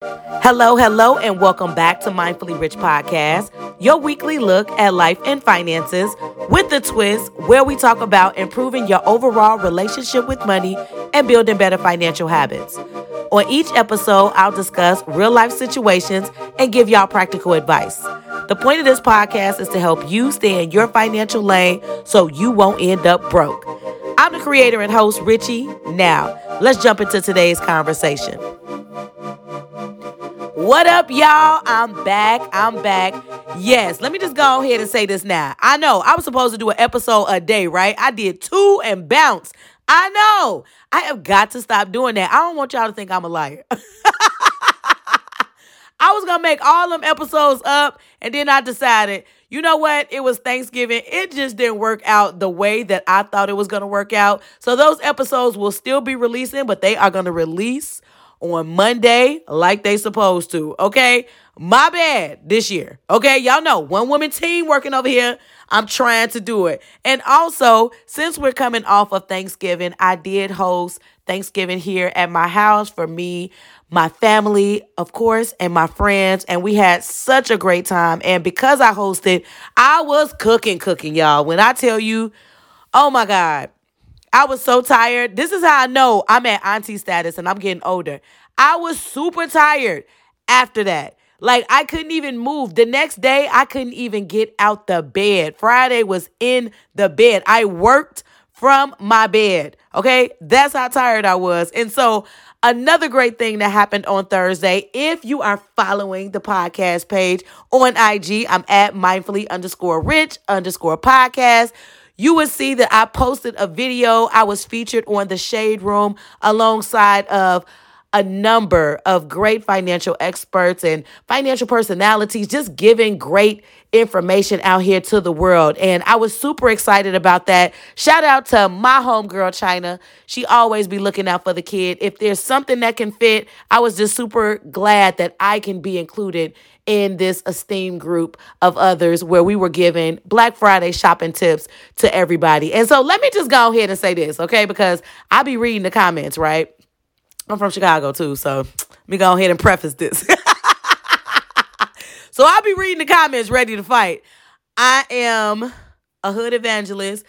Hello, hello, and welcome back to Mindfully Rich Podcast, your weekly look at life and finances with the twist where we talk about improving your overall relationship with money and building better financial habits. On each episode, I'll discuss real life situations and give y'all practical advice. The point of this podcast is to help you stay in your financial lane so you won't end up broke. I'm the creator and host, Richie. Now, let's jump into today's conversation. What up, y'all? I'm back. I'm back. Yes, let me just go ahead and say this now. I know I was supposed to do an episode a day, right? I did two and bounce. I know. I have got to stop doing that. I don't want y'all to think I'm a liar. I was gonna make all them episodes up, and then I decided, you know what? It was Thanksgiving. It just didn't work out the way that I thought it was gonna work out. So those episodes will still be releasing, but they are gonna release on Monday like they supposed to. Okay. My bad this year. Okay. Y'all know one woman team working over here. I'm trying to do it. And also, since we're coming off of Thanksgiving, I did host Thanksgiving here at my house for me, my family, of course, and my friends. And we had such a great time. And because I hosted, I was cooking, cooking, y'all. When I tell you, oh my God, I was so tired. This is how I know I'm at auntie status and I'm getting older. I was super tired after that. Like I couldn't even move. The next day, I couldn't even get out the bed. Friday was in the bed. I worked from my bed. Okay. That's how tired I was. And so, another great thing that happened on Thursday, if you are following the podcast page on IG, I'm at mindfully underscore rich underscore podcast you would see that I posted a video. I was featured on the Shade Room alongside of a number of great financial experts and financial personalities just giving great information out here to the world. And I was super excited about that. Shout out to my homegirl, China. She always be looking out for the kid. If there's something that can fit, I was just super glad that I can be included in this esteemed group of others where we were giving Black Friday shopping tips to everybody. And so let me just go ahead and say this, okay? Because I be reading the comments, right? I'm from Chicago too, so let me go ahead and preface this. so I'll be reading the comments ready to fight. I am a hood evangelist,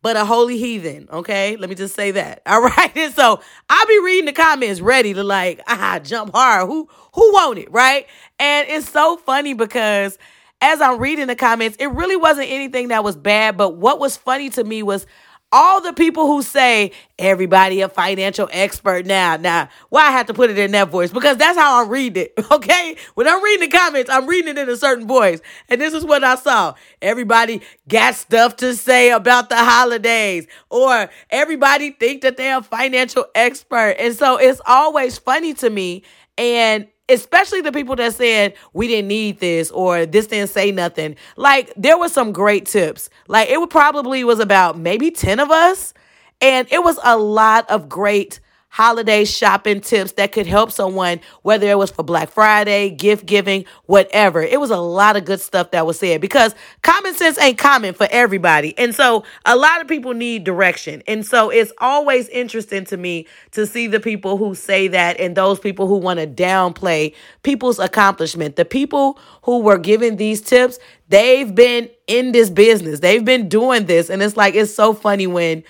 but a holy heathen. Okay, let me just say that. All right, and so I'll be reading the comments ready to like ah jump hard. Who who want it, right? And it's so funny because as I'm reading the comments, it really wasn't anything that was bad, but what was funny to me was all the people who say everybody a financial expert now. Now, why I have to put it in that voice? Because that's how I read it. Okay. When I'm reading the comments, I'm reading it in a certain voice. And this is what I saw. Everybody got stuff to say about the holidays, or everybody think that they're a financial expert. And so it's always funny to me. And especially the people that said we didn't need this or this didn't say nothing. Like there were some great tips. Like it probably was about maybe 10 of us and it was a lot of great holiday shopping tips that could help someone, whether it was for Black Friday, gift giving, whatever. It was a lot of good stuff that was said because common sense ain't common for everybody. And so a lot of people need direction. And so it's always interesting to me to see the people who say that and those people who want to downplay people's accomplishment. The people who were giving these tips, they've been in this business, they've been doing this. And it's like, it's so funny when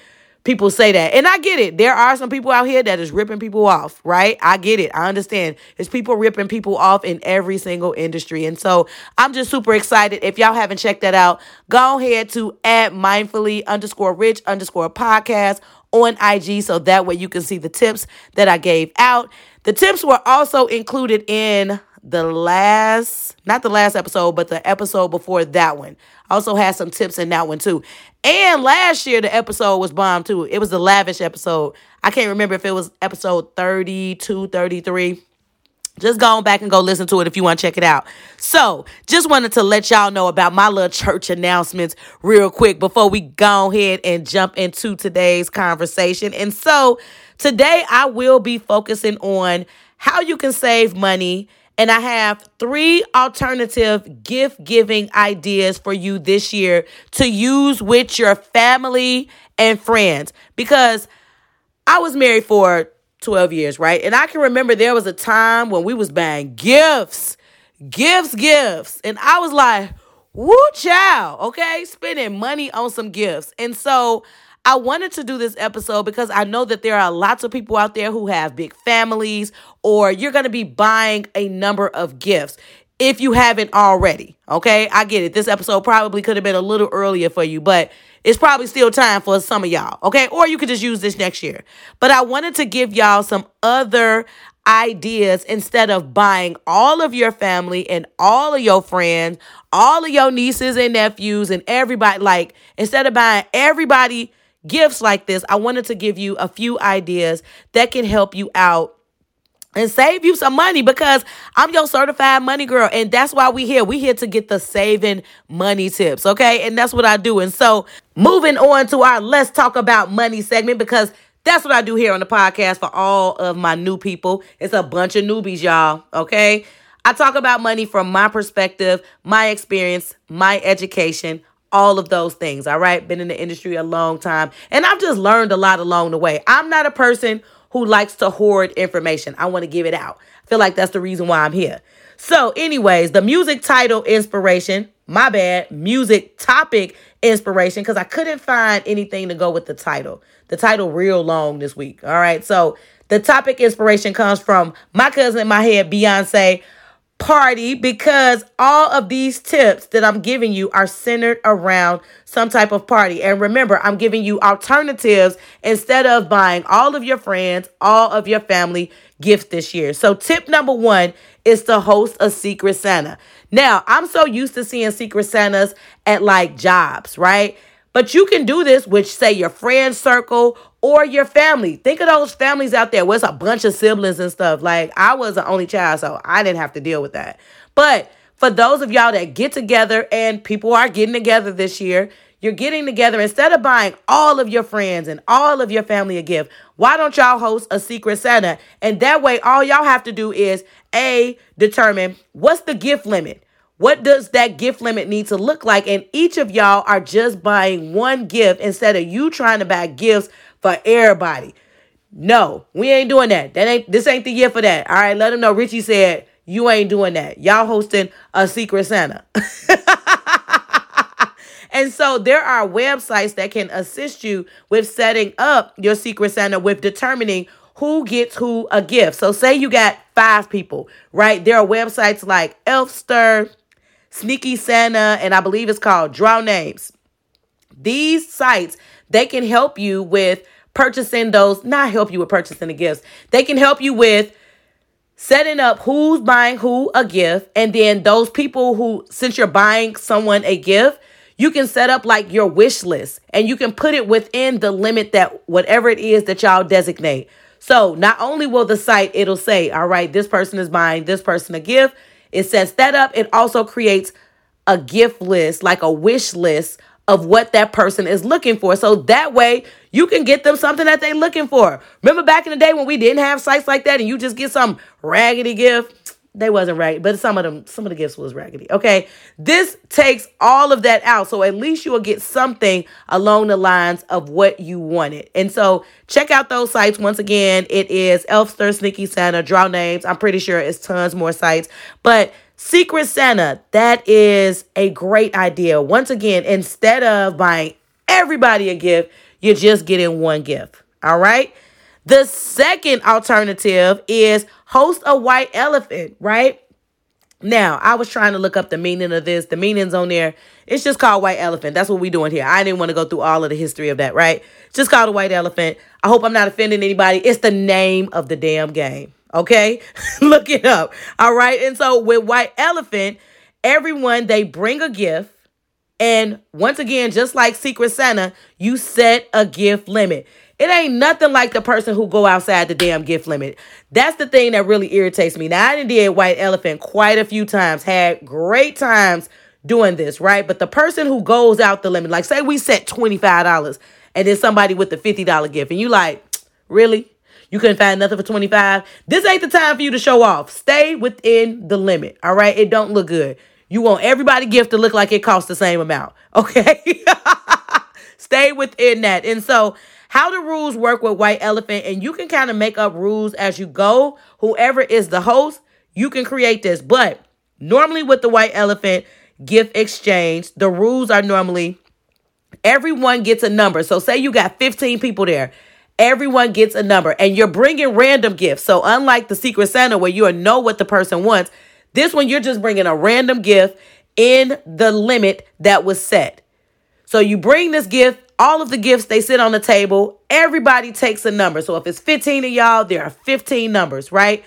people say that. And I get it. There are some people out here that is ripping people off, right? I get it. I understand. It's people ripping people off in every single industry. And so I'm just super excited. If y'all haven't checked that out, go ahead to add mindfully underscore rich underscore podcast on IG so that way you can see the tips that I gave out. The tips were also included in the last, not the last episode, but the episode before that one. I also had some tips in that one too. And last year the episode was bomb too. It was the lavish episode. I can't remember if it was episode 32, 33. Just go on back and go listen to it if you want to check it out. So, just wanted to let y'all know about my little church announcements real quick before we go ahead and jump into today's conversation. And so, today I will be focusing on how you can save money and I have three alternative gift giving ideas for you this year to use with your family and friends. Because I was married for 12 years, right? And I can remember there was a time when we was buying gifts, gifts, gifts. And I was like, woo child, okay? Spending money on some gifts. And so I wanted to do this episode because I know that there are lots of people out there who have big families or you're going to be buying a number of gifts if you haven't already. Okay, I get it. This episode probably could have been a little earlier for you, but it's probably still time for some of y'all. Okay, or you could just use this next year. But I wanted to give y'all some other ideas instead of buying all of your family and all of your friends, all of your nieces and nephews, and everybody. Like, instead of buying everybody gifts like this, I wanted to give you a few ideas that can help you out and save you some money because I'm your certified money girl. And that's why we here. We here to get the saving money tips. Okay. And that's what I do. And so moving on to our let's talk about money segment because that's what I do here on the podcast for all of my new people. It's a bunch of newbies, y'all. Okay. I talk about money from my perspective, my experience, my education, all of those things. All right. Been in the industry a long time and I've just learned a lot along the way. I'm not a person who likes to hoard information. I want to give it out. I feel like that's the reason why I'm here. So, anyways, the music title inspiration, my bad, music topic inspiration, because I couldn't find anything to go with the title. The title real long this week. All right. So the topic inspiration comes from my cousin in my head, Beyonce party because all of these tips that I'm giving you are centered around some type of party. And remember, I'm giving you alternatives instead of buying all of your friends, all of your family gifts this year. So, tip number one is to host a Secret Santa. Now, I'm so used to seeing Secret Santas at like jobs, right? But you can do this with, say, your friend circle or your family. Think of those families out there where it's a bunch of siblings and stuff. Like, I was the only child, so I didn't have to deal with that. But for those of y'all that get together and people are getting together this year, you're getting together instead of buying all of your friends and all of your family a gift. Why don't y'all host a secret Santa? And that way, all y'all have to do is A, determine what's the gift limit. What does that gift limit need to look like? And each of y'all are just buying one gift instead of you trying to buy gifts for everybody. No, we ain't doing that. That ain't this ain't the year for that. All right, let them know. Richie said you ain't doing that. Y'all hosting a secret Santa. and so there are websites that can assist you with setting up your secret Santa with determining who gets who a gift. So say you got five people, right? There are websites like Elfster, Sneaky Santa, and I believe it's called Draw Names. These sites, they can help you with purchasing those, not help you with purchasing the gifts. They can help you with setting up who's buying who a gift. And then those people who, since you're buying someone a gift, you can set up like your wish list and you can put it within the limit that whatever it is that y'all designate. So not only will the site, it'll say, all right, this person is buying this person a gift. It sets that up. It also creates a gift list, like a wish list of what that person is looking for. So that way you can get them something that they're looking for. Remember back in the day when we didn't have sites like that and you just get some raggedy gift? They wasn't right, but some of them, some of the gifts was raggedy. Okay. This takes all of that out. So at least you will get something along the lines of what you wanted. And so check out those sites. Once again, it is Elfster, Sneaky Santa, Draw Names. I'm pretty sure it's tons more sites, but Secret Santa, that is a great idea. Once again, instead of buying everybody a gift, you're just getting one gift. All right. The second alternative is host a white elephant, right? Now, I was trying to look up the meaning of this. The meaning's on there. It's just called white elephant. That's what we're doing here. I didn't want to go through all of the history of that, right? Just called a white elephant. I hope I'm not offending anybody. It's the name of the damn game. Okay? look it up. All right. And so with white elephant, everyone they bring a gift. And once again, just like Secret Santa, you set a gift limit. It ain't nothing like the person who go outside the damn gift limit. That's the thing that really irritates me. Now, I did White Elephant quite a few times, had great times doing this, right? But the person who goes out the limit, like say we set $25 and then somebody with the $50 gift, and you like, really? You couldn't find nothing for 25? This ain't the time for you to show off. Stay within the limit, all right? It don't look good. You want everybody gift to look like it costs the same amount, okay? Stay within that. And so how the rules work with White Elephant, and you can kind of make up rules as you go. Whoever is the host, you can create this. But normally with the White Elephant gift exchange, the rules are normally everyone gets a number. So say you got 15 people there. Everyone gets a number and you're bringing random gifts. So unlike the Secret Santa where you know what the person wants, this one you're just bringing a random gift in the limit that was set. So you bring this gift, all of the gifts they sit on the table, everybody takes a number. So if it's 15 of y'all, there are 15 numbers, right?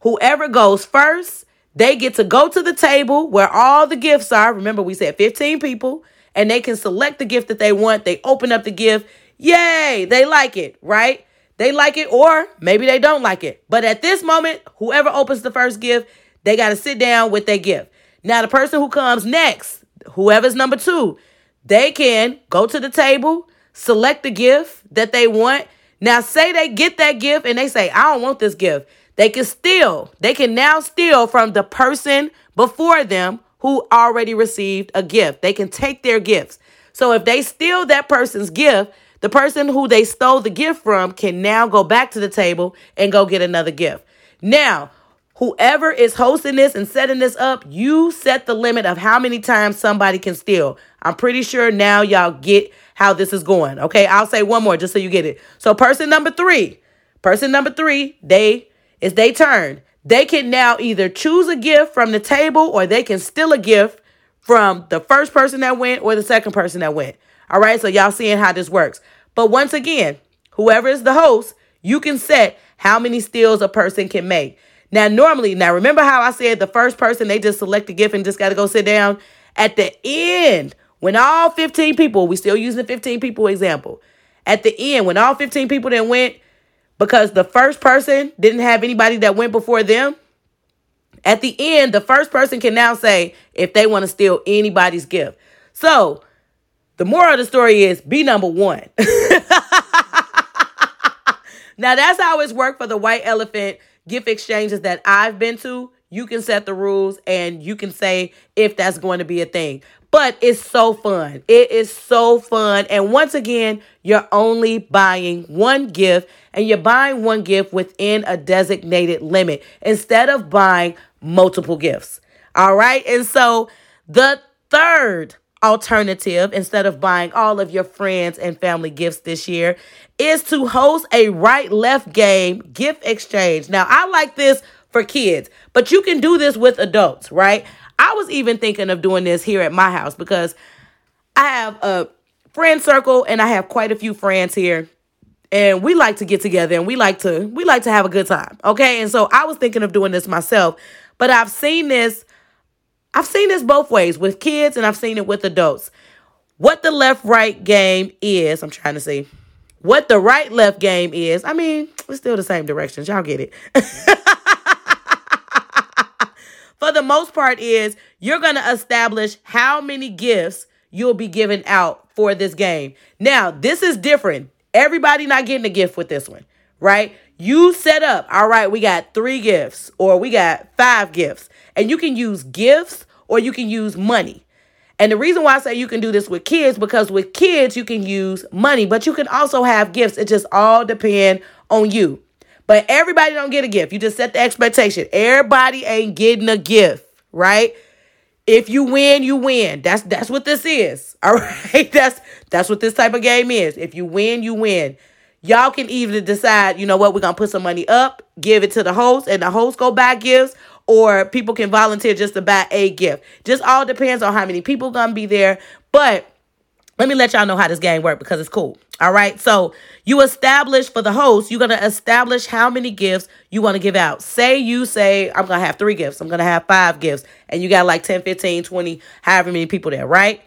Whoever goes first, they get to go to the table where all the gifts are. Remember we said 15 people and they can select the gift that they want. They open up the gift. Yay, they like it, right? They like it or maybe they don't like it. But at this moment, whoever opens the first gift, they got to sit down with their gift. Now, the person who comes next, whoever's number two, they can go to the table, select the gift that they want. Now, say they get that gift and they say, I don't want this gift. They can steal. They can now steal from the person before them who already received a gift. They can take their gifts. So if they steal that person's gift, the person who they stole the gift from can now go back to the table and go get another gift. Now, whoever is hosting this and setting this up, you set the limit of how many times somebody can steal. I'm pretty sure now y'all get how this is going. Okay, I'll say one more just so you get it. So, person number three, person number three, they it's their turn. They can now either choose a gift from the table or they can steal a gift from the first person that went or the second person that went. All right, so y'all seeing how this works. But once again, whoever is the host, you can set how many steals a person can make. Now, normally, now remember how I said the first person they just select a gift and just got to go sit down? At the end, when all 15 people, we still using the 15 people example. At the end, when all 15 people then went, because the first person didn't have anybody that went before them, at the end, the first person can now say if they want to steal anybody's gift. So the moral of the story is be number one. now that's how it's worked for the white elephant gift exchanges that I've been to. You can set the rules and you can say if that's going to be a thing. But it's so fun. It is so fun. And once again, you're only buying one gift and you're buying one gift within a designated limit instead of buying multiple gifts. All right. And so the third alternative, instead of buying all of your friends and family gifts this year, is to host a right left game gift exchange. Now, I like this for kids, but you can do this with adults, right? I was even thinking of doing this here at my house because I have a friend circle and I have quite a few friends here and we like to get together and we like to we like to have a good time okay and so i was thinking of doing this myself but i've seen this i've seen this both ways with kids and i've seen it with adults what the left right game is i'm trying to see what the right left game is i mean it's still the same directions y'all get it for the most part is you're going to establish how many gifts you'll be giving out for this game. Now, this is different. Everybody not getting a gift with this one, right? You set up, all right, we got three gifts or we got five gifts, and you can use gifts or you can use money. And the reason why I say you can do this with kids because with kids you can use money, but you can also have gifts. It just all depend on you. But everybody don't get a gift. You just set the expectation. Everybody ain't getting a gift, right? If you win, you win. That's that's what this is. All right. That's that's what this type of game is. If you win, you win. Y'all can either decide, you know what, we're gonna put some money up, give it to the host, and the host go buy gifts, or people can volunteer just to buy a gift. Just all depends on how many people gonna be there. But let me let y'all know how this game works because it's cool. All right. So you establish for the host, you're to establish how many gifts you want to give out. Say you say, I'm to have three gifts. I'm to have five gifts. And you got like 10, 15, 20, however many people there, right?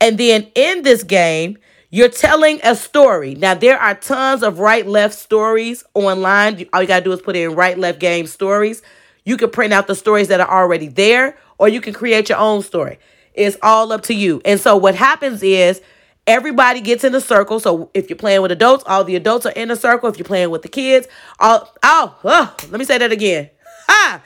And then in this game, you're telling a story. Now, there are tons of right left stories online. All you got to do is put in right left game stories. You can print out the stories that are already there, or you can create your own story. It's all up to you. And so, what happens is, Everybody gets in a circle. So if you're playing with adults, all the adults are in a circle. If you're playing with the kids, all oh, oh let me say that again. Ha!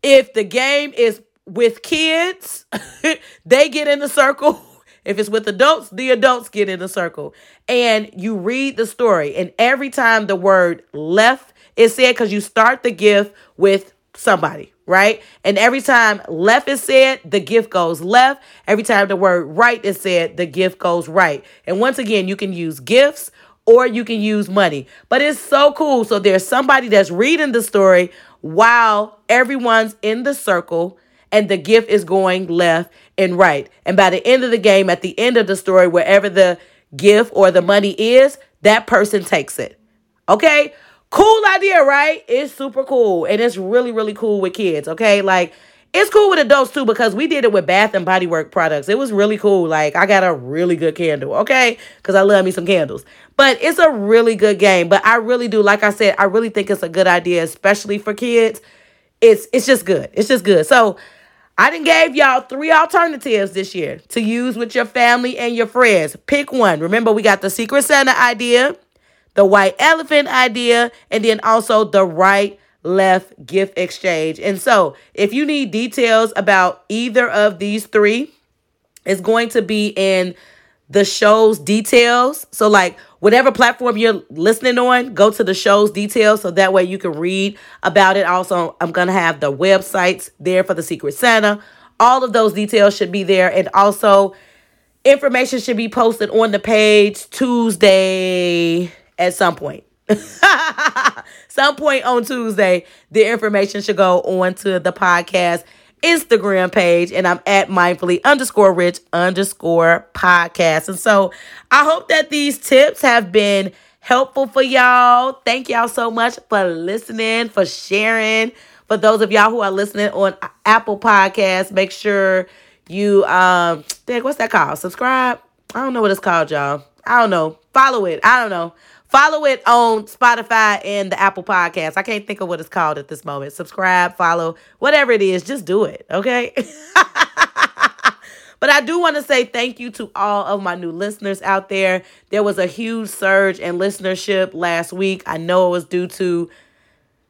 If the game is with kids, they get in the circle If it's with adults, the adults get in the circle. And you read the story. And every time the word left is said, because you start the gift with somebody, right? And every time left is said, the gift goes left. Every time the word right is said, the gift goes right. And once again, you can use gifts or you can use money. But it's so cool. So there's somebody that's reading the story while everyone's in the circle and the gift is going left and right. And by the end of the game, at the end of the story, wherever the gift or the money is, that person takes it. Okay? Cool idea, right? It's super cool. And it's really, really cool with kids. Okay? Like, it's cool with adults too because we did it with Bath and Body Work products. It was really cool. Like I got a really good candle, okay? Because I love me some candles. But it's a really good game. But I really do, like I said, I really think it's a good idea, especially for kids. It's it's just good. It's just good. So I didn't gave y'all three alternatives this year to use with your family and your friends. Pick one. Remember, we got the Secret Santa idea, the White Elephant idea, and then also the right left gift exchange. And so, if you need details about either of these three, it's going to be in the show's details. So, like whatever platform you're listening on, go to the show's details so that way you can read about it. Also, I'm going to have the websites there for the Secret Santa. All of those details should be there. And also, information should be posted on the page Tuesday at some point. Some point on Tuesday, the information should go on to the podcast Instagram page, and I'm at mindfully underscore rich underscore podcast. And so I hope that these tips have been helpful for y'all. Thank y'all so much for listening, for sharing. For those of y'all who are listening on Apple Podcasts, make sure you um what's that called? Subscribe? I don't know what it's called, y'all. I don't know. Follow it. I don't know. Follow it on Spotify and the Apple Podcast. I can't think of what it's called at this moment. Subscribe, follow, whatever it is, just do it, okay? But I do want to say thank you to all of my new listeners out there. There was a huge surge in listenership last week. I know it was due to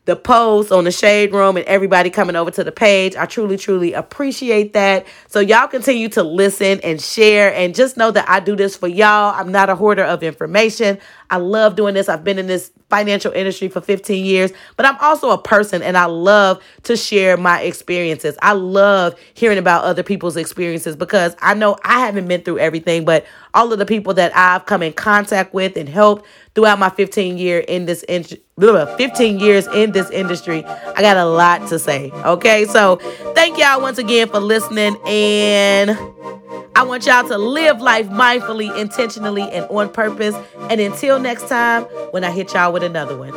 the post on the shade room and everybody coming over to the page. I truly, truly appreciate that. So y'all continue to listen and share and just know that I do this for y'all. I'm not a hoarder of information. I love doing this. I've been in this financial industry for 15 years, but I'm also a person and I love to share my experiences. I love hearing about other people's experiences because I know I haven't been through everything, but all of the people that I've come in contact with and helped throughout my 15 year in this in, 15 years in this industry, I got a lot to say. Okay, so thank y'all once again for listening, and I want y'all to live life mindfully, intentionally, and on purpose. And until next time when I hit y'all with another one.